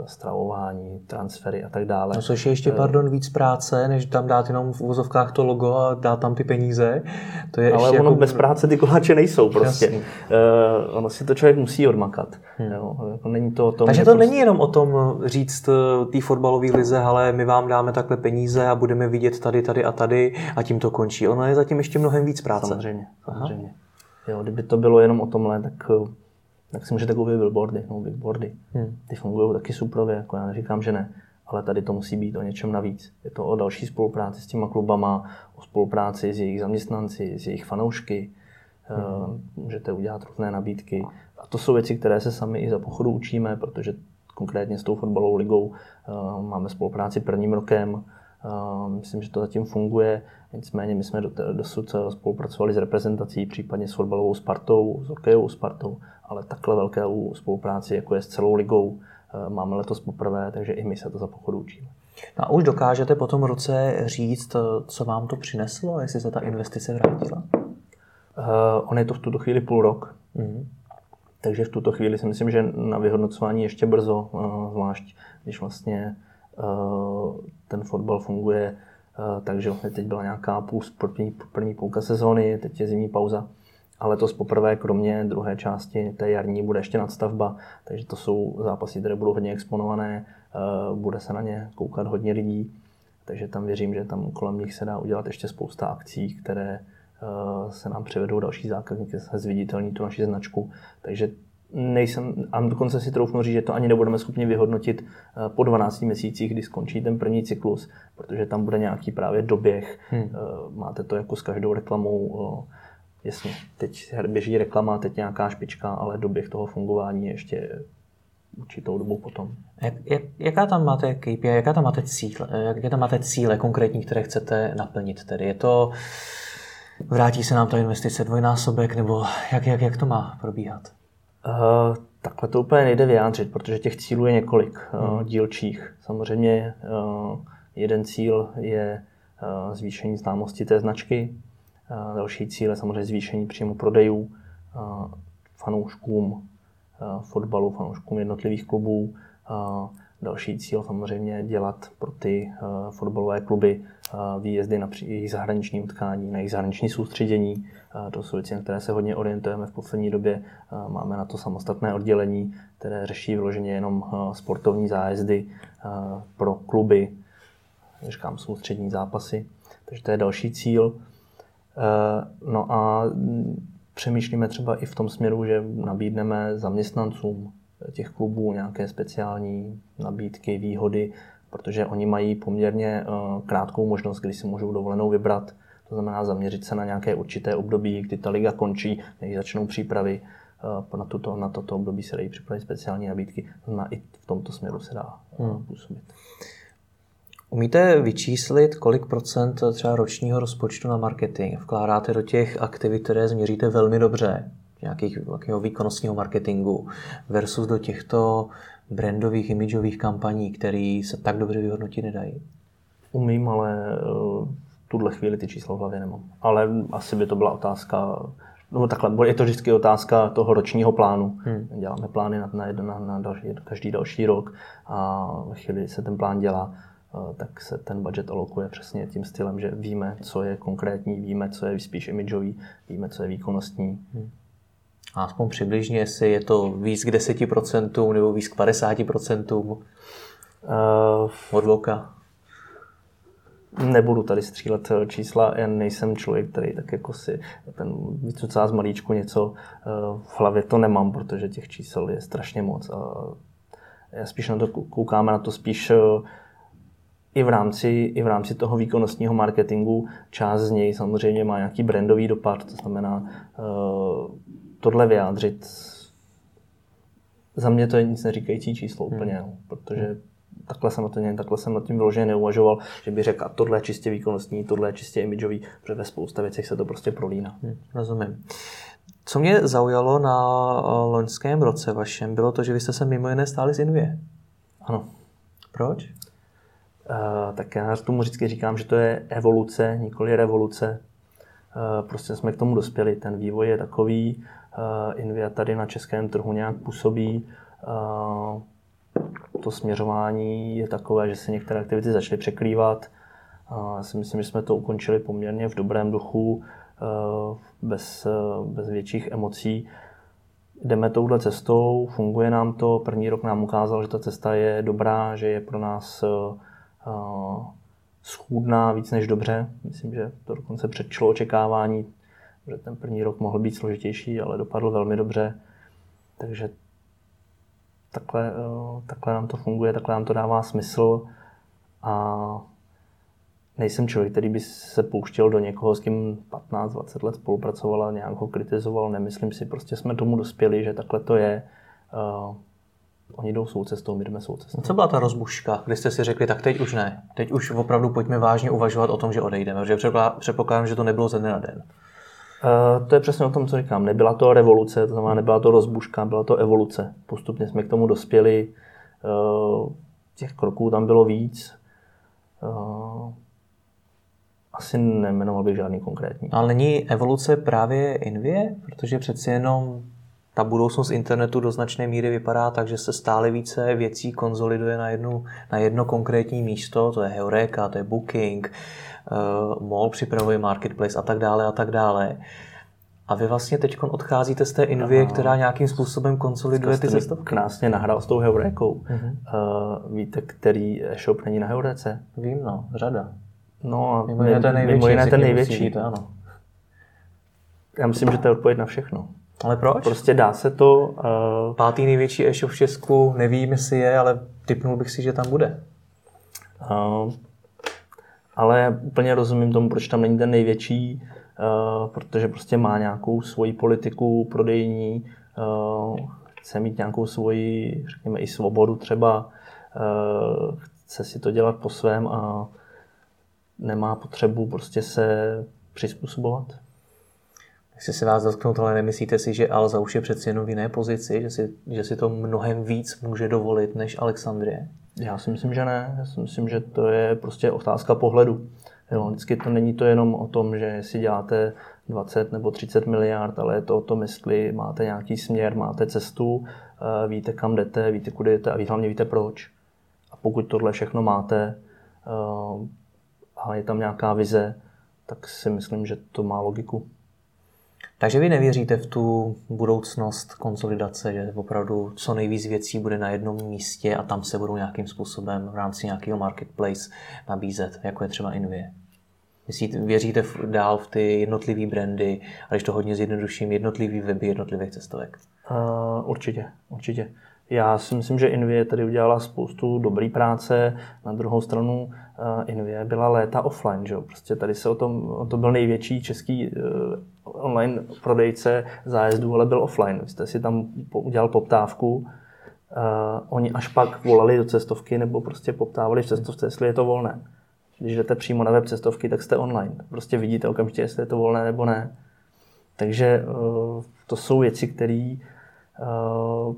stravování, transfery a tak dále. No což je ještě, eh, pardon, víc práce, než tam dát jenom v uvozovkách to logo a dát tam ty peníze. To je Ale ono jako... bez práce ty koláče nejsou prostě. Jasný. Ono si to člověk musí odmakat. Hmm. Jo? Jako není to o tom, Takže to prostě... není jenom o tom říct té fotbalové lize, ale my vám dáme takhle peníze a budeme vidět tady, tady a tady a tím to končí. Ono je zatím ještě mnohem víc práce. Samozřejmě, samozřejmě. Jo, kdyby to bylo jenom o tomhle, tak, tak si můžete koupit billboardy, no billboardy. Hmm. Ty fungují taky suprově, jako já neříkám, že ne, ale tady to musí být o něčem navíc. Je to o další spolupráci s těma klubama, o spolupráci s jejich zaměstnanci, s jejich fanoušky. Hmm. Můžete udělat různé nabídky. A to jsou věci, které se sami i za pochodu učíme, protože konkrétně s tou fotbalovou ligou eh, máme spolupráci prvním rokem. Eh, myslím, že to zatím funguje. Nicméně my jsme dosud spolupracovali s reprezentací, případně s fotbalovou Spartou, s hokejovou Spartou, ale takhle velkou spolupráci, jako je s celou ligou, eh, máme letos poprvé, takže i my se to za pochodu učíme. A už dokážete po tom roce říct, co vám to přineslo, jestli se ta investice vrátila? Uh, on je to v tuto chvíli půl rok. Mm-hmm. Takže v tuto chvíli si myslím, že na vyhodnocování ještě brzo, uh, zvlášť když vlastně uh, ten fotbal funguje Eh, takže vlastně teď byla nějaká půl, první, první půlka sezóny, teď je zimní pauza. A letos poprvé, kromě druhé části té jarní, bude ještě nadstavba, takže to jsou zápasy, které budou hodně exponované, eh, bude se na ně koukat hodně lidí, takže tam věřím, že tam kolem nich se dá udělat ještě spousta akcí, které eh, se nám přivedou další zákazníky, se zviditelní tu naši značku. Takže nejsem, a dokonce si troufnu říct, že to ani nebudeme schopni vyhodnotit eh, po 12 měsících, kdy skončí ten první cyklus, protože tam bude nějaký právě doběh. Hmm. Eh, máte to jako s každou reklamou. Eh, jasně, teď běží reklama, teď nějaká špička, ale doběh toho fungování je ještě určitou dobu potom. Jak, jak, jaká tam máte KPI, jaká tam máte cíle, jaké tam máte cíle konkrétní, které chcete naplnit? Tedy je to, vrátí se nám ta investice dvojnásobek, nebo jak, jak, jak to má probíhat? Uh, takhle to úplně nejde vyjádřit, protože těch cílů je několik uh, dílčích. Samozřejmě uh, jeden cíl je uh, zvýšení známosti té značky, uh, další cíl je samozřejmě zvýšení příjmu prodejů uh, fanouškům uh, fotbalu, fanouškům jednotlivých klubů. Uh, další cíl samozřejmě dělat pro ty uh, fotbalové kluby uh, výjezdy na jejich zahraniční utkání, na jejich zahraniční soustředění, to jsou věci, na které se hodně orientujeme v poslední době. Máme na to samostatné oddělení, které řeší vyloženě jenom sportovní zájezdy pro kluby, říkám soustřední zápasy. Takže to je další cíl. No a přemýšlíme třeba i v tom směru, že nabídneme zaměstnancům těch klubů nějaké speciální nabídky, výhody, protože oni mají poměrně krátkou možnost, kdy si můžou dovolenou vybrat to znamená zaměřit se na nějaké určité období, kdy ta liga končí, než začnou přípravy. Eh, na, tuto, na toto období se dají připravit speciální nabídky. To znamená, i v tomto směru se dá eh, hmm. působit. Umíte vyčíslit, kolik procent třeba ročního rozpočtu na marketing vkládáte do těch aktivit, které změříte velmi dobře, nějakých, nějakého výkonnostního marketingu, versus do těchto brandových, imidžových kampaní, které se tak dobře vyhodnotit nedají? Umím, ale eh, tuhle chvíli ty čísla v hlavě nemám. Ale asi by to byla otázka, no takhle, je to vždycky otázka toho ročního plánu. Hmm. Děláme plány na, na, na, na další, každý další rok a ve chvíli se ten plán dělá, tak se ten budget alokuje přesně tím stylem, že víme, co je konkrétní, víme, co je spíš imidžový, víme, co je výkonnostní. Hmm. A aspoň přibližně, jestli je to víc k 10% nebo víc k 50%? Uh, od voka? Nebudu tady střílet eh, čísla, já nejsem člověk, který tak jako si ten vycucá z malíčku něco uh, v hlavě, to nemám, protože těch čísel je strašně moc. A já spíš na to koukáme na to spíš i v rámci, i v rámci toho výkonnostního marketingu. Část z něj samozřejmě má nějaký brandový dopad, to znamená tohle vyjádřit. Za mě to je nic neříkající číslo hmm. úplně, hmm. protože takhle jsem, na to, takhle jsem nad tím vyloženě neuvažoval, že by řekl, a tohle je čistě výkonnostní, tohle je čistě imidžový, protože ve spousta věcech se to prostě prolíná. Hmm, rozumím. Co mě zaujalo na eh, loňském roce vašem, bylo to, že vy jste se mimo jiné stáli z Invie. Ano. Proč? Uh, tak já tomu vždycky říkám, že to je evoluce, nikoli revoluce. Uh, prostě jsme k tomu dospěli. Ten vývoj je takový, uh, Invia tady na českém trhu nějak působí. To směřování je takové, že se některé aktivity začaly překrývat. Já si myslím, že jsme to ukončili poměrně v dobrém duchu, bez, bez větších emocí. Jdeme touhle cestou, funguje nám to. První rok nám ukázal, že ta cesta je dobrá, že je pro nás schůdná víc než dobře. Myslím, že to dokonce předčilo očekávání, že ten první rok mohl být složitější, ale dopadl velmi dobře. Takže takhle, takhle nám to funguje, takhle nám to dává smysl a nejsem člověk, který by se pouštěl do někoho, s kým 15-20 let spolupracoval a nějak ho kritizoval. Nemyslím si, prostě jsme tomu dospěli, že takhle to je. Oni jdou svou cestou, my jdeme svou cestou. Co byla ta rozbuška, kdy jste si řekli, tak teď už ne, teď už opravdu pojďme vážně uvažovat o tom, že odejdeme, protože předpokládám, že to nebylo ze dne na den. Uh, to je přesně o tom, co říkám. Nebyla to revoluce, to znamená, nebyla to rozbuška, byla to evoluce. Postupně jsme k tomu dospěli. Uh, těch kroků tam bylo víc. Uh, asi nemenoval bych žádný konkrétní. Ale není evoluce právě Invie? Protože přeci jenom ta budoucnost internetu do značné míry vypadá tak, že se stále více věcí konzoliduje na, jednu, na jedno konkrétní místo, to je Heureka, to je Booking, uh, Mall připravuje Marketplace a tak dále a tak dále. A vy vlastně teď odcházíte z té Invie, která nějakým způsobem konsoliduje ty cestovky. Krásně nahrál s tou Heurekou. Uh-huh. Uh, víte, který e-shop není na Heurece? Vím, no, řada. No a mimo jiné ten největší. Mimo jiné ten největší. Být, ano. Já myslím, že to je odpověď na všechno. Ale proč? Prostě dá se to... Uh... Pátý největší e-shop v Česku, nevím, jestli je, ale typnul bych si, že tam bude. Uh, ale úplně rozumím tomu, proč tam není ten největší, uh, protože prostě má nějakou svoji politiku prodejní, uh, chce mít nějakou svoji, řekněme, i svobodu třeba, uh, chce si to dělat po svém a nemá potřebu prostě se přizpůsobovat. Chci se vás dotknout, ale nemyslíte si, že Alza už je přeci jenom v jiné pozici, že si, že si to mnohem víc může dovolit než Alexandrie? Já si myslím, že ne. Já si myslím, že to je prostě otázka pohledu. Jo, vždycky to není to jenom o tom, že si děláte 20 nebo 30 miliard, ale je to o tom, jestli máte nějaký směr, máte cestu, eh, víte, kam jdete, víte, kudy jdete a hlavně víte proč. A pokud tohle všechno máte eh, a je tam nějaká vize, tak si myslím, že to má logiku. Takže vy nevěříte v tu budoucnost konsolidace, že opravdu co nejvíc věcí bude na jednom místě a tam se budou nějakým způsobem v rámci nějakého marketplace nabízet, jako je třeba Invie? Myslíte, věříte v, dál v ty jednotlivé brandy, a když to hodně zjednoduším, jednotlivý weby jednotlivých cestovek? Uh, určitě, určitě. Já si myslím, že Invie tady udělala spoustu dobré práce. Na druhou stranu Invie byla léta offline. Že? Prostě tady se o tom, to byl největší český uh, online prodejce zájezdů, ale byl offline. Vy jste si tam udělal poptávku, uh, oni až pak volali do cestovky nebo prostě poptávali v cestovce, jestli je to volné. Když jdete přímo na web cestovky, tak jste online. Prostě vidíte okamžitě, jestli je to volné nebo ne. Takže uh, to jsou věci, které uh,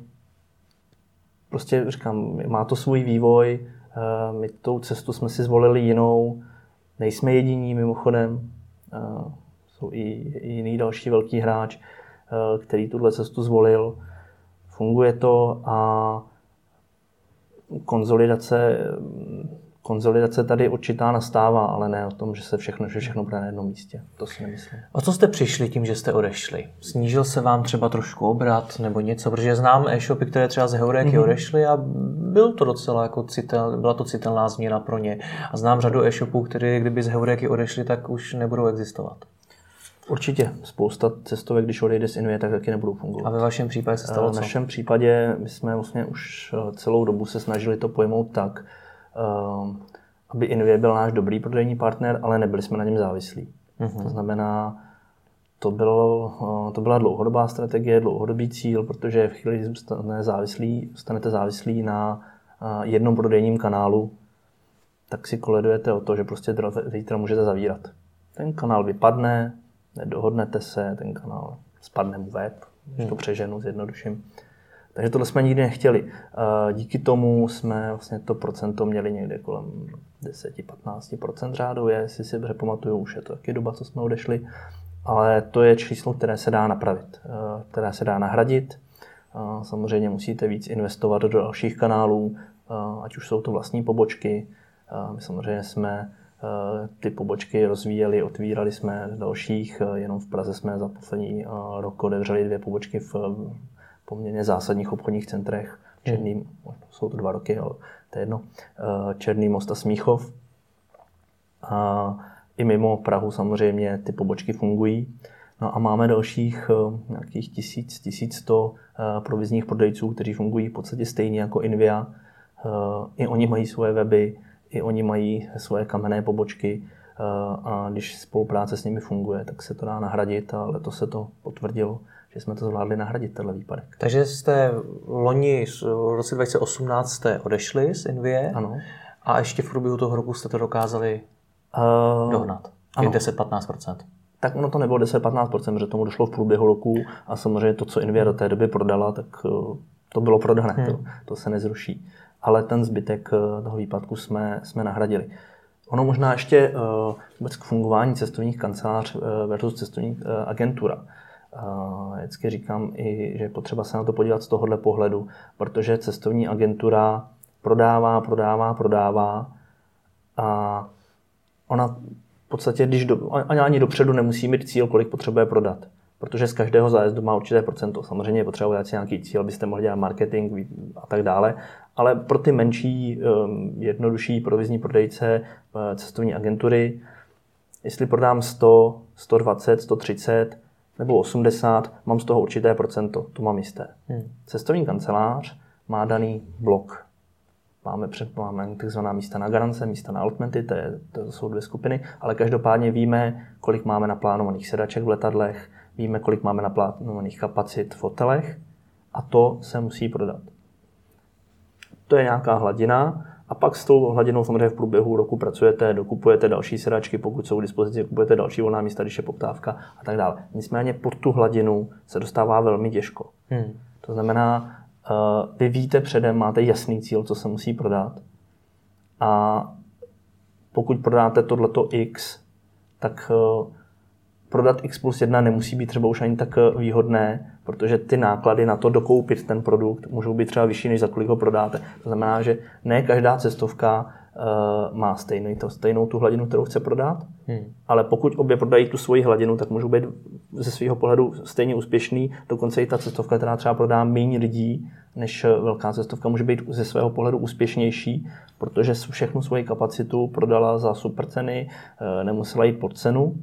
prostě říkám, má to svůj vývoj, uh, my tou cestu jsme si zvolili jinou, nejsme jediní mimochodem, uh, jsou i, jiný další velký hráč, uh, který tuhle cestu zvolil. Funguje to a konzolidace, konzolidace tady určitá nastává, ale ne o tom, že se všechno, že všechno bude na jednom místě. To si nemyslím. O co jste přišli tím, že jste odešli? Snížil se vám třeba trošku obrat nebo něco? Protože znám e-shopy, které třeba z Heuréky mm-hmm. odešly a byl to docela jako citel, byla to citelná změna pro ně. A znám řadu e-shopů, které kdyby z Heuréky odešly, tak už nebudou existovat. Určitě. Spousta cestovek, když odejde z Invie, tak taky nebudou fungovat. A ve vašem případě se stalo V našem případě my jsme vlastně už eh, celou dobu se snažili to pojmout tak, eh, aby Invie byl náš dobrý prodejní partner, ale nebyli jsme na něm závislí. Mm-hmm. To znamená, to, bylo, eh, to byla dlouhodobá strategie, dlouhodobý cíl, protože v chvíli, kdy stanete závislí, stanete závislí na jednom prodejním kanálu, tak si koledujete o to, že prostě zítra můžete zavírat. Ten kanál vypadne, nedohodnete se, ten kanál spadne mu web, když to hmm. přeženu, zjednoduším. Takže tohle jsme nikdy nechtěli. Díky tomu jsme vlastně to procento měli někde kolem 10-15% řádově, jestli si dobře pamatuju, už je to taky doba, co jsme odešli. Ale to je číslo, které se dá napravit, které se dá nahradit. Samozřejmě musíte víc investovat do dalších kanálů, ať už jsou to vlastní pobočky. My samozřejmě jsme Eh, ty pobočky rozvíjeli, otvírali jsme dalších, eh, jenom v Praze jsme za poslední eh, rok otevřeli dvě pobočky v poměrně zásadních obchodních centrech. Černý, hmm. jsou to dva roky, ale to je jedno. Černý most a Smíchov. A i mimo Prahu samozřejmě ty pobočky fungují. No a máme dalších nějakých tisíc, tisíc sto provizních prodejců, kteří fungují v podstatě stejně jako Invia. I oni mají svoje weby, i oni mají svoje kamenné pobočky eh, a když spolupráce s nimi funguje, tak se to dá nahradit a letos se to potvrdilo, že jsme to zvládli nahradit, tenhle výpadek. Takže jste loni v roce 2018 jste odešli z Invie ano. a ještě v průběhu toho roku jste to dokázali uh, dohnat. Ano. 10-15%. Tak ono to nebylo 10-15%, protože tomu došlo v průběhu roku a samozřejmě to, co Invia do té doby prodala, tak eh, to bylo prodané, hmm. to, to se nezruší ale ten zbytek eh, toho výpadku jsme, jsme nahradili. Ono možná ještě uh, vůbec k fungování cestovních kancelář versus cestovní uh, agentura. Uh, vždycky říkám i, že je potřeba se na to podívat z tohohle pohledu, protože cestovní agentura prodává, prodává, prodává a ona v podstatě, když do, ani, ani dopředu nemusí mít cíl, kolik potřebuje prodat protože z každého zájezdu má určité procento. Samozřejmě je potřeba udělat si nějaký cíl, abyste mohli dělat marketing a tak dále, ale pro ty menší, um, jednodušší provizní prodejce eh, cestovní agentury, jestli prodám 100, 120, 130 nebo 80, mám z toho určité procento, to mám jisté. Hmm. Cestovní kancelář má daný blok. Máme, před, máme takzvaná místa na garance, místa na altmenty, to, je, to jsou dvě skupiny, ale každopádně víme, kolik máme naplánovaných sedaček v letadlech, víme, kolik máme naplánovaných kapacit v hotelech a to se musí prodat. To je nějaká hladina a pak s tou hladinou samozřejmě v průběhu roku pracujete, dokupujete další sedačky, pokud jsou k dispozici, kupujete další volná místa, když je poptávka a tak dále. Nicméně pod tu hladinu se dostává velmi těžko. Hmm. To znamená, eh, vy víte předem, máte jasný cíl, co se musí prodat a pokud prodáte tohleto X, tak eh, prodat X plus 1 nemusí být třeba už ani tak eh, výhodné, protože ty náklady na to dokoupit ten produkt můžou být třeba vyšší, než za kolik ho prodáte. To znamená, že ne každá cestovka uh, má stejný, to, stejnou tu hladinu, kterou chce prodat, hmm. ale pokud obě prodají tu svoji hladinu, tak můžou být ze svého pohledu stejně úspěšný. Dokonce i ta cestovka, která třeba prodá méně lidí, než eh, velká cestovka, může být ze svého pohledu úspěšnější, protože všechnu svoji kapacitu prodala za super ceny, nemusela jít pod cenu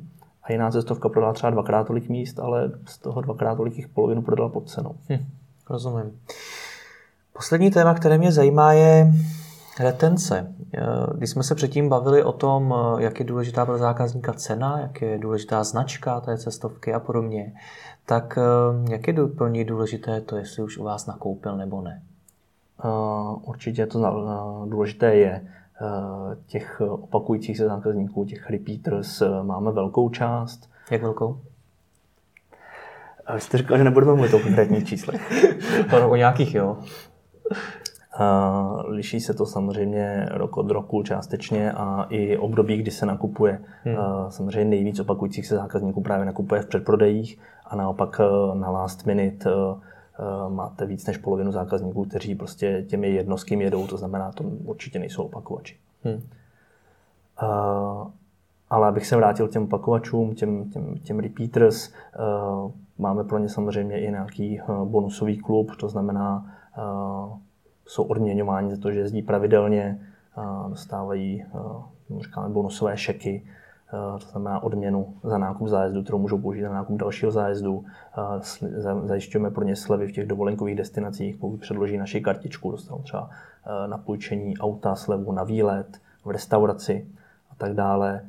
jiná cestovka prodala třeba dvakrát tolik míst, ale z toho dvakrát tolik jich polovinu prodala pod cenou. Hm, rozumím. Poslední téma, které mě zajímá, je retence. Když jsme se předtím bavili o tom, jak je důležitá pro zákazníka cena, jak je důležitá značka té cestovky a podobně, tak jak je pro něj důležité to, jestli už u vás nakoupil nebo ne? Určitě to důležité je. Eh, těch opakujících se zákazníků, těch repeaters, eh, máme velkou část. Jak velkou? A vy jste říkal, že nebudeme mluvit o konkrétních číslech. o nějakých, jo. Uh, liší se to samozřejmě rok od roku částečně a i období, kdy se nakupuje. Hmm. Uh, samozřejmě nejvíc opakujících se zákazníků právě nakupuje v předprodejích a naopak na last minute Eh, máte víc než polovinu zákazníků, kteří prostě těmi jednoským jedou, to znamená, to určitě nejsou opakovači. Hmm. Uh, ale abych se vrátil k těm opakovačům, těm, těm, těm repeaters, uh, máme pro ně samozřejmě i nějaký uh, bonusový klub, to znamená, uh, jsou odměňováni za to, že jezdí pravidelně, uh, dostávají, uh, říkáme, bonusové šeky, uh, to znamená odměnu za nákup zájezdu, kterou můžou použít na nákup dalšího zájezdu. Uh, zajišťujeme pro ně slevy v těch dovolenkových destinacích, pokud předloží naši kartičku, dostanou třeba uh, na půjčení auta, slevu na výlet, v restauraci a tak dále.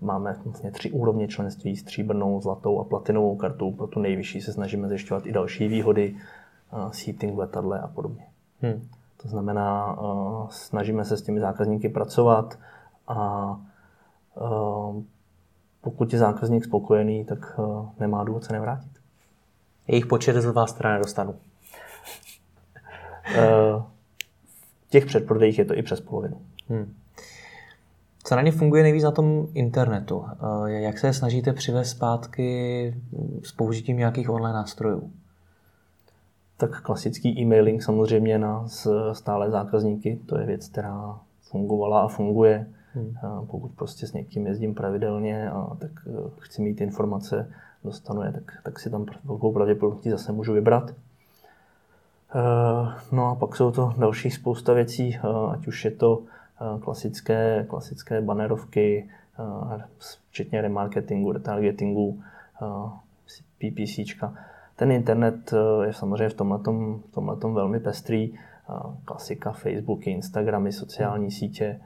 Máme vlastně tři úrovně členství, stříbrnou, zlatou a platinovou kartu. Pro tu nejvyšší se snažíme zjišťovat i další výhody, seating v letadle a podobně. Hmm. To znamená, snažíme se s těmi zákazníky pracovat a pokud je zákazník spokojený, tak nemá důvod se nevrátit. Jejich počet z vás teda nedostanu. V těch předprodejích je to i přes polovinu. Hmm. Co na ně funguje nejvíc na tom internetu? Eh, jak se snažíte přivést zpátky s použitím nějakých online nástrojů? Tak klasický e-mailing samozřejmě na stále zákazníky, to je věc, která fungovala a funguje. Hmm. Pokud prostě s někým jezdím pravidelně a tak eh, chci mít informace, dostanu je, tak, tak si tam velkou pravděpodobností zase můžu vybrat. Eh, no a pak jsou to další spousta věcí, ať už je to Eh, klasické, klasické banerovky, eh, včetně remarketingu, retargetingu, eh, PPC. Ten internet je samozřejmě v tomhletom, v tomhletom velmi pestrý. Klasika, Facebooky, Instagramy, sociální sítě.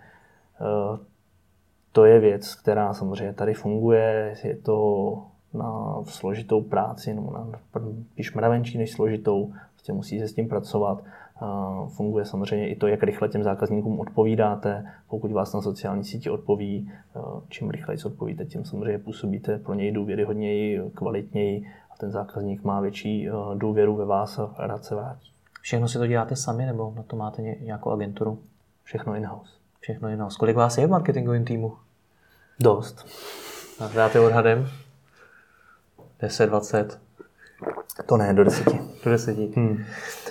To je věc, která samozřejmě tady funguje. Je to na složitou práci, nebo na, spíš mravenčí než složitou. Prostě musí se s tím pracovat. Funguje samozřejmě i to, jak rychle těm zákazníkům odpovídáte. Pokud vás na sociální síti odpoví, čím rychleji odpovíte, tím samozřejmě působíte pro něj důvěryhodněji, kvalitněji a ten zákazník má větší důvěru ve vás a rád se vrátí. Všechno si to děláte sami nebo na to máte nějakou agenturu? Všechno in-house. Všechno in-house. Kolik vás je v marketingovém týmu? Dost. A dáte odhadem? 10, 20? To ne, do deseti. Do deseti. Hmm.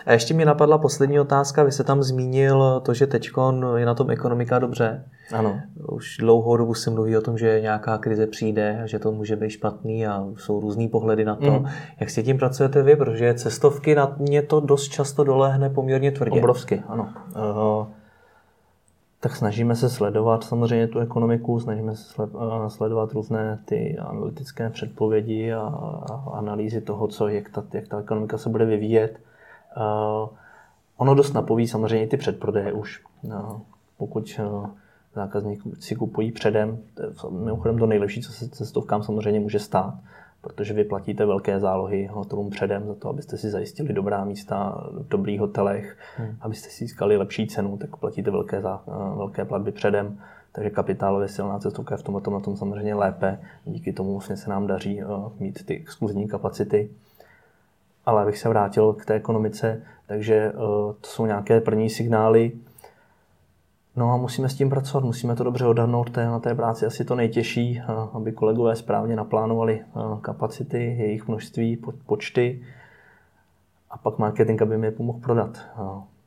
A ještě mi napadla poslední otázka. Vy jste tam zmínil to, že teď je na tom ekonomika dobře. Ano. Už dlouhou dobu se mluví o tom, že nějaká krize přijde a že to může být špatný a jsou různý pohledy na to. Hmm. Jak si tím pracujete vy? Protože cestovky na mě to dost často dolehne poměrně tvrdě. Obrovsky, ano. Uh, tak snažíme se sledovat samozřejmě tu ekonomiku, snažíme se eh, sledovat různé ty analytické předpovědi a, analýzy toho, co, jak, ta, jak ta ekonomika se bude vyvíjet. Uh, ono dost napoví samozřejmě ty předprodeje už. Uh, pokud uh, zákazník si kupují předem, mimochodem to nejlepší, co se cestovkám samozřejmě může stát protože vy platíte velké zálohy hotelům předem za to, abyste si zajistili dobrá místa v dobrých hotelech, hmm. abyste si získali lepší cenu, tak platíte velké, zá, eh, velké platby předem. Takže kapitálově silná cestovka je v tomhle na tom samozřejmě lépe. Díky tomu vlastně se nám daří uh, mít ty exkluzivní kapacity. Ale abych se vrátil k té ekonomice, takže uh, to jsou nějaké první signály, No a musíme s tím pracovat, musíme to dobře odhadnout, to je na té práci asi to nejtěžší, aby kolegové správně naplánovali kapacity, jejich množství, počty a pak marketing, aby mi je pomohl prodat.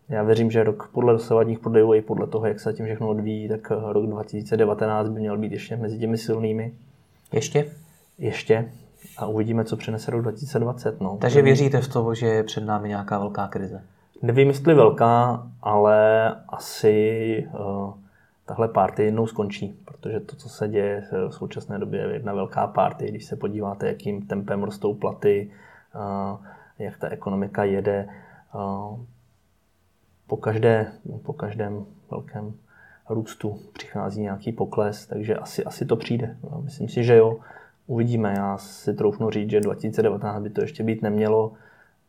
Já věřím, že rok podle dosavadních prodejů i podle toho, jak se tím všechno odvíjí, tak rok 2019 by měl být ještě mezi těmi silnými. Ještě? Ještě. A uvidíme, co přinese rok 2020. No. Takže věříte v to, že je před námi nějaká velká krize? Nevím, jestli velká, ale asi uh, tahle party jednou skončí, protože to, co se děje v současné době, je jedna velká party. Když se podíváte, jakým tempem rostou platy, uh, jak ta ekonomika jede, uh, po, každé, po každém velkém růstu přichází nějaký pokles, takže asi, asi to přijde. No, myslím si, že jo, uvidíme. Já si troufnu říct, že 2019 by to ještě být nemělo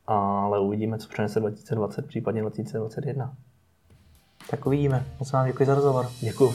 ale uvidíme, co přinese 2020, případně 2021. Tak uvidíme. Moc vám děkuji za rozhovor. Děkuji.